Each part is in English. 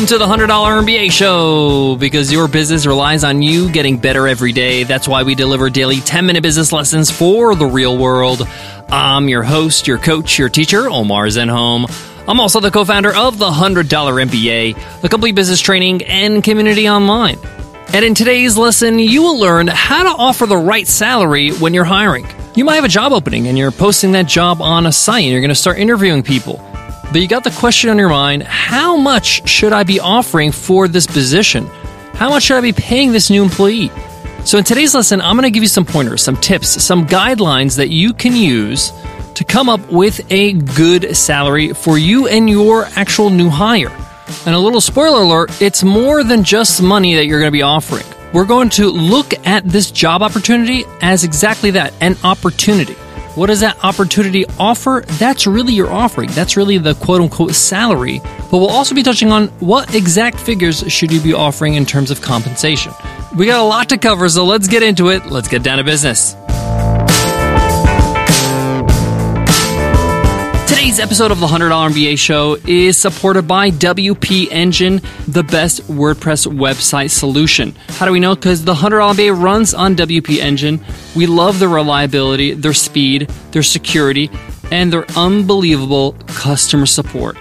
Welcome to the $100 MBA show because your business relies on you getting better every day. That's why we deliver daily 10 minute business lessons for the real world. I'm your host, your coach, your teacher, Omar Zenhom. I'm also the co founder of the $100 MBA, the complete business training and community online. And in today's lesson, you will learn how to offer the right salary when you're hiring. You might have a job opening and you're posting that job on a site and you're going to start interviewing people. But you got the question on your mind how much should I be offering for this position? How much should I be paying this new employee? So, in today's lesson, I'm going to give you some pointers, some tips, some guidelines that you can use to come up with a good salary for you and your actual new hire. And a little spoiler alert it's more than just money that you're going to be offering. We're going to look at this job opportunity as exactly that an opportunity. What does that opportunity offer? That's really your offering. That's really the quote unquote salary. But we'll also be touching on what exact figures should you be offering in terms of compensation. We got a lot to cover, so let's get into it. Let's get down to business. Today's episode of the $100 MBA show is supported by WP Engine, the best WordPress website solution. How do we know? Because the $100 MBA runs on WP Engine. We love their reliability, their speed, their security, and their unbelievable customer support.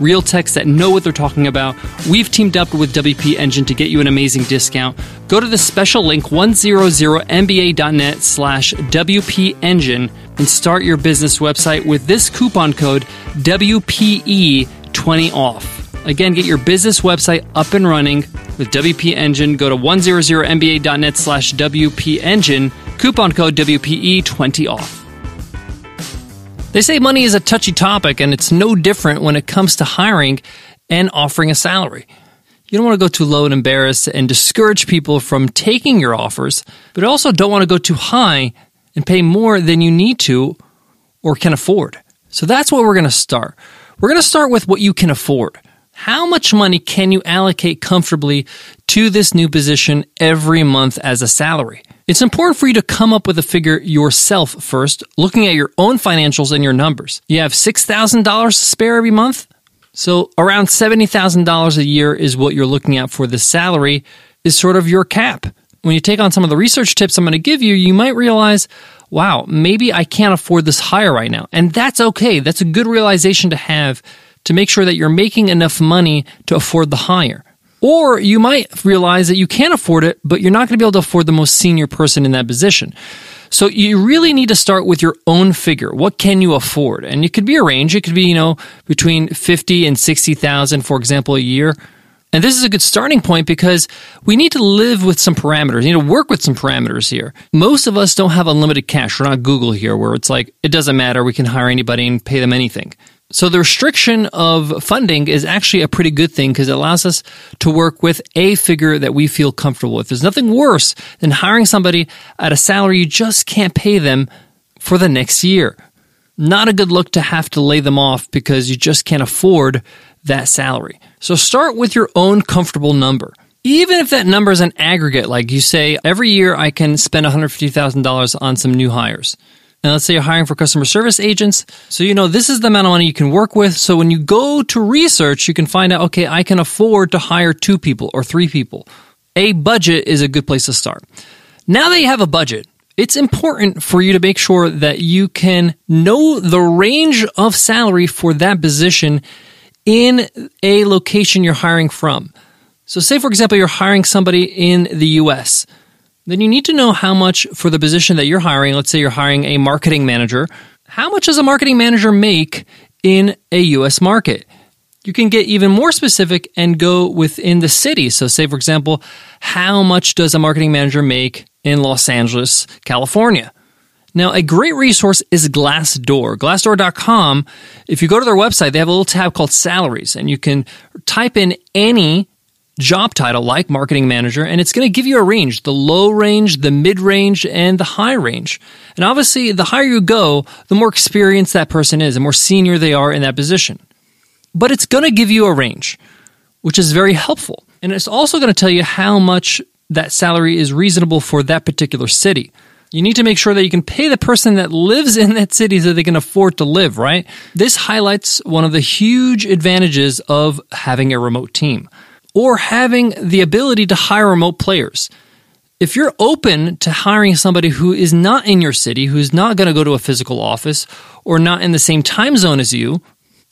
Real techs that know what they're talking about. We've teamed up with WP Engine to get you an amazing discount. Go to the special link 100mba.net slash WP Engine and start your business website with this coupon code WPE20OFF. Again, get your business website up and running with WP Engine. Go to 100mba.net slash WP Engine, coupon code WPE20OFF. They say money is a touchy topic, and it's no different when it comes to hiring and offering a salary. You don't want to go too low and embarrass and discourage people from taking your offers, but also don't want to go too high and pay more than you need to or can afford. So that's where we're going to start. We're going to start with what you can afford. How much money can you allocate comfortably to this new position every month as a salary? It's important for you to come up with a figure yourself first, looking at your own financials and your numbers. You have $6,000 to spare every month? So around $70,000 a year is what you're looking at for the salary is sort of your cap. When you take on some of the research tips I'm going to give you, you might realize, wow, maybe I can't afford this hire right now. And that's okay. That's a good realization to have to make sure that you're making enough money to afford the hire. Or you might realize that you can't afford it, but you're not going to be able to afford the most senior person in that position. So you really need to start with your own figure. What can you afford? And it could be a range. It could be, you know, between 50 and 60,000, for example, a year. And this is a good starting point because we need to live with some parameters. You need to work with some parameters here. Most of us don't have unlimited cash. We're not Google here where it's like, it doesn't matter. We can hire anybody and pay them anything. So the restriction of funding is actually a pretty good thing because it allows us to work with a figure that we feel comfortable with. There's nothing worse than hiring somebody at a salary you just can't pay them for the next year. Not a good look to have to lay them off because you just can't afford that salary. So start with your own comfortable number. Even if that number is an aggregate, like you say, every year I can spend $150,000 on some new hires. And let's say you're hiring for customer service agents. So you know this is the amount of money you can work with. So when you go to research, you can find out, okay, I can afford to hire two people or three people. A budget is a good place to start. Now that you have a budget, it's important for you to make sure that you can know the range of salary for that position in a location you're hiring from. So say for example you're hiring somebody in the US then you need to know how much for the position that you're hiring. Let's say you're hiring a marketing manager. How much does a marketing manager make in a US market? You can get even more specific and go within the city. So, say, for example, how much does a marketing manager make in Los Angeles, California? Now, a great resource is Glassdoor. Glassdoor.com, if you go to their website, they have a little tab called salaries, and you can type in any job title like marketing manager, and it's going to give you a range the low range, the mid range, and the high range. And obviously, the higher you go, the more experienced that person is, the more senior they are in that position. But it's going to give you a range, which is very helpful. And it's also going to tell you how much that salary is reasonable for that particular city. You need to make sure that you can pay the person that lives in that city so they can afford to live, right? This highlights one of the huge advantages of having a remote team or having the ability to hire remote players. If you're open to hiring somebody who is not in your city, who's not going to go to a physical office or not in the same time zone as you,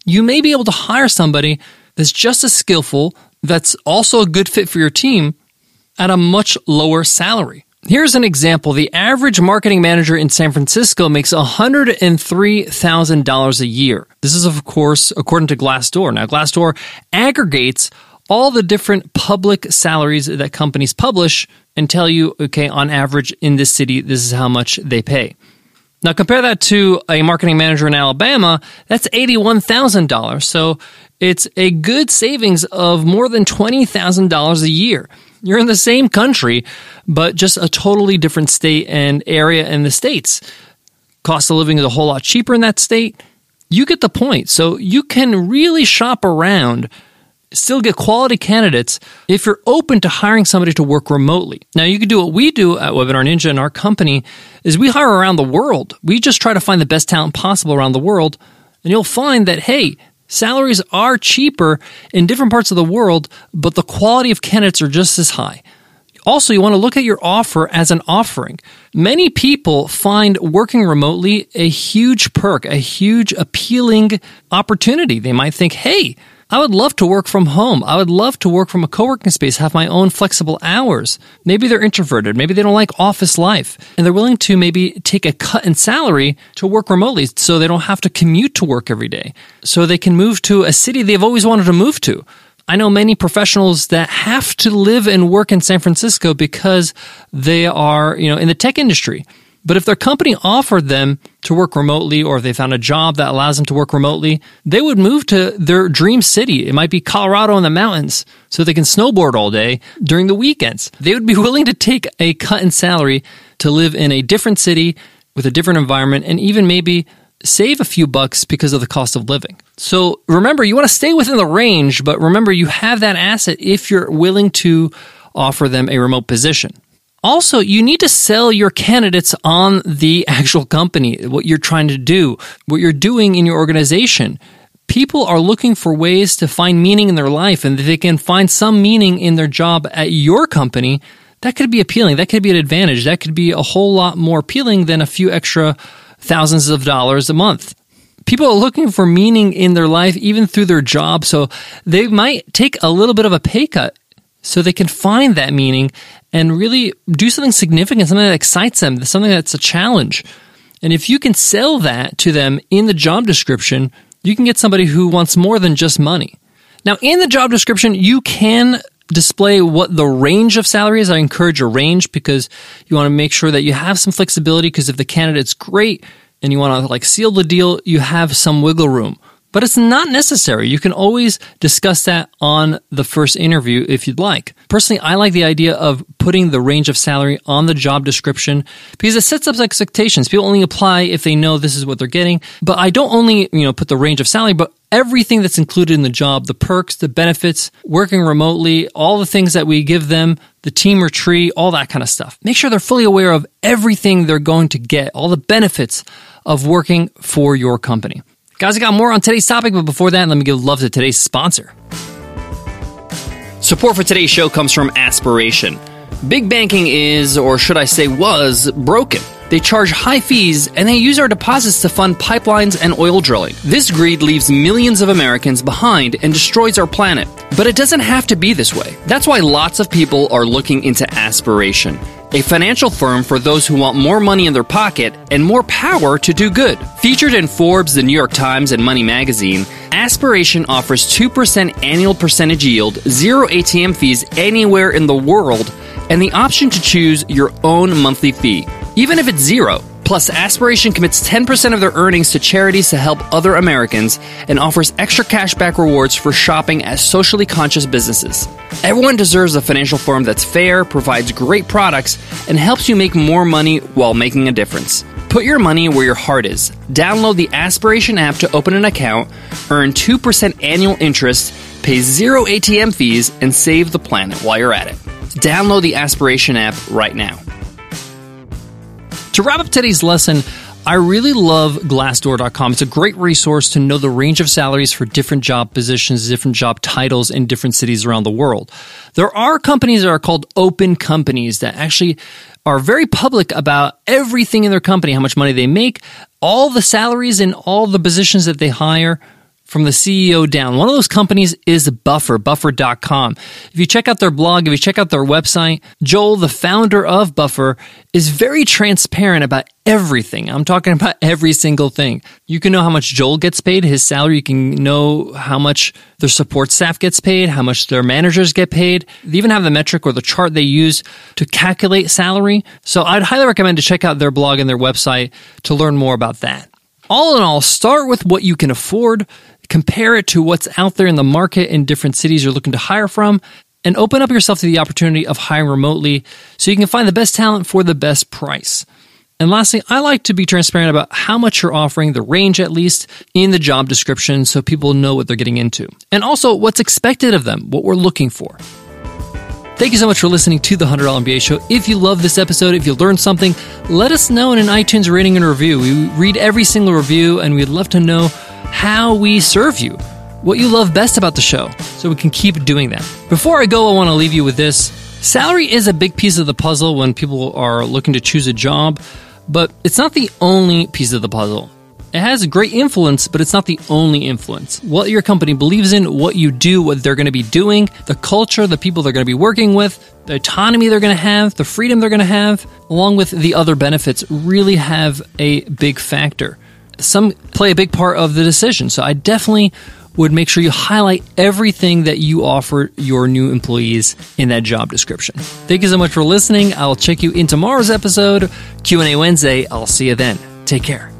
you may be able to hire somebody that's just as skillful, that's also a good fit for your team at a much lower salary. Here's an example. The average marketing manager in San Francisco makes $103,000 a year. This is, of course, according to Glassdoor. Now, Glassdoor aggregates all the different public salaries that companies publish and tell you, okay, on average in this city, this is how much they pay. Now, compare that to a marketing manager in Alabama, that's $81,000. So it's a good savings of more than $20,000 a year. You're in the same country, but just a totally different state and area in the States. Cost of living is a whole lot cheaper in that state. You get the point. So you can really shop around, still get quality candidates if you're open to hiring somebody to work remotely. Now you can do what we do at Webinar Ninja in our company is we hire around the world. We just try to find the best talent possible around the world. And you'll find that, hey, Salaries are cheaper in different parts of the world, but the quality of candidates are just as high. Also, you want to look at your offer as an offering. Many people find working remotely a huge perk, a huge appealing opportunity. They might think, hey, I would love to work from home. I would love to work from a co-working space, have my own flexible hours. Maybe they're introverted. Maybe they don't like office life and they're willing to maybe take a cut in salary to work remotely so they don't have to commute to work every day. So they can move to a city they've always wanted to move to. I know many professionals that have to live and work in San Francisco because they are, you know, in the tech industry. But if their company offered them to work remotely or if they found a job that allows them to work remotely, they would move to their dream city. It might be Colorado in the mountains so they can snowboard all day during the weekends. They would be willing to take a cut in salary to live in a different city with a different environment and even maybe save a few bucks because of the cost of living. So remember, you want to stay within the range, but remember you have that asset if you're willing to offer them a remote position. Also, you need to sell your candidates on the actual company, what you're trying to do, what you're doing in your organization. People are looking for ways to find meaning in their life, and they can find some meaning in their job at your company, that could be appealing. That could be an advantage. That could be a whole lot more appealing than a few extra thousands of dollars a month. People are looking for meaning in their life, even through their job. So they might take a little bit of a pay cut so they can find that meaning and really do something significant, something that excites them, something that's a challenge. And if you can sell that to them in the job description, you can get somebody who wants more than just money. Now, in the job description, you can display what the range of salary is. I encourage a range because you want to make sure that you have some flexibility because if the candidate's great and you want to like seal the deal, you have some wiggle room. But it's not necessary. You can always discuss that on the first interview if you'd like. Personally, I like the idea of putting the range of salary on the job description because it sets up expectations. People only apply if they know this is what they're getting. But I don't only, you know, put the range of salary, but everything that's included in the job, the perks, the benefits, working remotely, all the things that we give them, the team retreat, all that kind of stuff. Make sure they're fully aware of everything they're going to get, all the benefits of working for your company. Guys, I got more on today's topic, but before that, let me give love to today's sponsor. Support for today's show comes from Aspiration. Big banking is, or should I say was, broken. They charge high fees and they use our deposits to fund pipelines and oil drilling. This greed leaves millions of Americans behind and destroys our planet. But it doesn't have to be this way. That's why lots of people are looking into Aspiration a financial firm for those who want more money in their pocket and more power to do good. Featured in Forbes, the New York Times, and Money Magazine, Aspiration offers 2% annual percentage yield, zero ATM fees anywhere in the world, and the option to choose your own monthly fee, even if it's zero. Plus, Aspiration commits 10% of their earnings to charities to help other Americans and offers extra cashback rewards for shopping at socially conscious businesses. Everyone deserves a financial firm that's fair, provides great products, and helps you make more money while making a difference. Put your money where your heart is. Download the Aspiration app to open an account, earn 2% annual interest, pay zero ATM fees, and save the planet while you're at it. Download the Aspiration app right now. To wrap up today's lesson, I really love Glassdoor.com. It's a great resource to know the range of salaries for different job positions, different job titles in different cities around the world. There are companies that are called open companies that actually are very public about everything in their company, how much money they make, all the salaries and all the positions that they hire from the CEO down. One of those companies is Buffer, buffer.com. If you check out their blog, if you check out their website, Joel, the founder of Buffer, is very transparent about everything. I'm talking about every single thing. You can know how much Joel gets paid, his salary. You can know how much their support staff gets paid, how much their managers get paid. They even have the metric or the chart they use to calculate salary. So I'd highly recommend to check out their blog and their website to learn more about that. All in all, start with what you can afford compare it to what's out there in the market in different cities you're looking to hire from, and open up yourself to the opportunity of hiring remotely so you can find the best talent for the best price. And lastly, I like to be transparent about how much you're offering, the range at least, in the job description so people know what they're getting into. And also what's expected of them, what we're looking for. Thank you so much for listening to the $100 MBA show. If you love this episode, if you learned something, let us know in an iTunes rating and review. We read every single review and we'd love to know how we serve you, what you love best about the show, so we can keep doing that. Before I go, I want to leave you with this. Salary is a big piece of the puzzle when people are looking to choose a job, but it's not the only piece of the puzzle. It has great influence, but it's not the only influence. What your company believes in, what you do, what they're going to be doing, the culture, the people they're going to be working with, the autonomy they're going to have, the freedom they're going to have, along with the other benefits, really have a big factor some play a big part of the decision. So I definitely would make sure you highlight everything that you offer your new employees in that job description. Thank you so much for listening. I'll check you in tomorrow's episode, Q&A Wednesday. I'll see you then. Take care.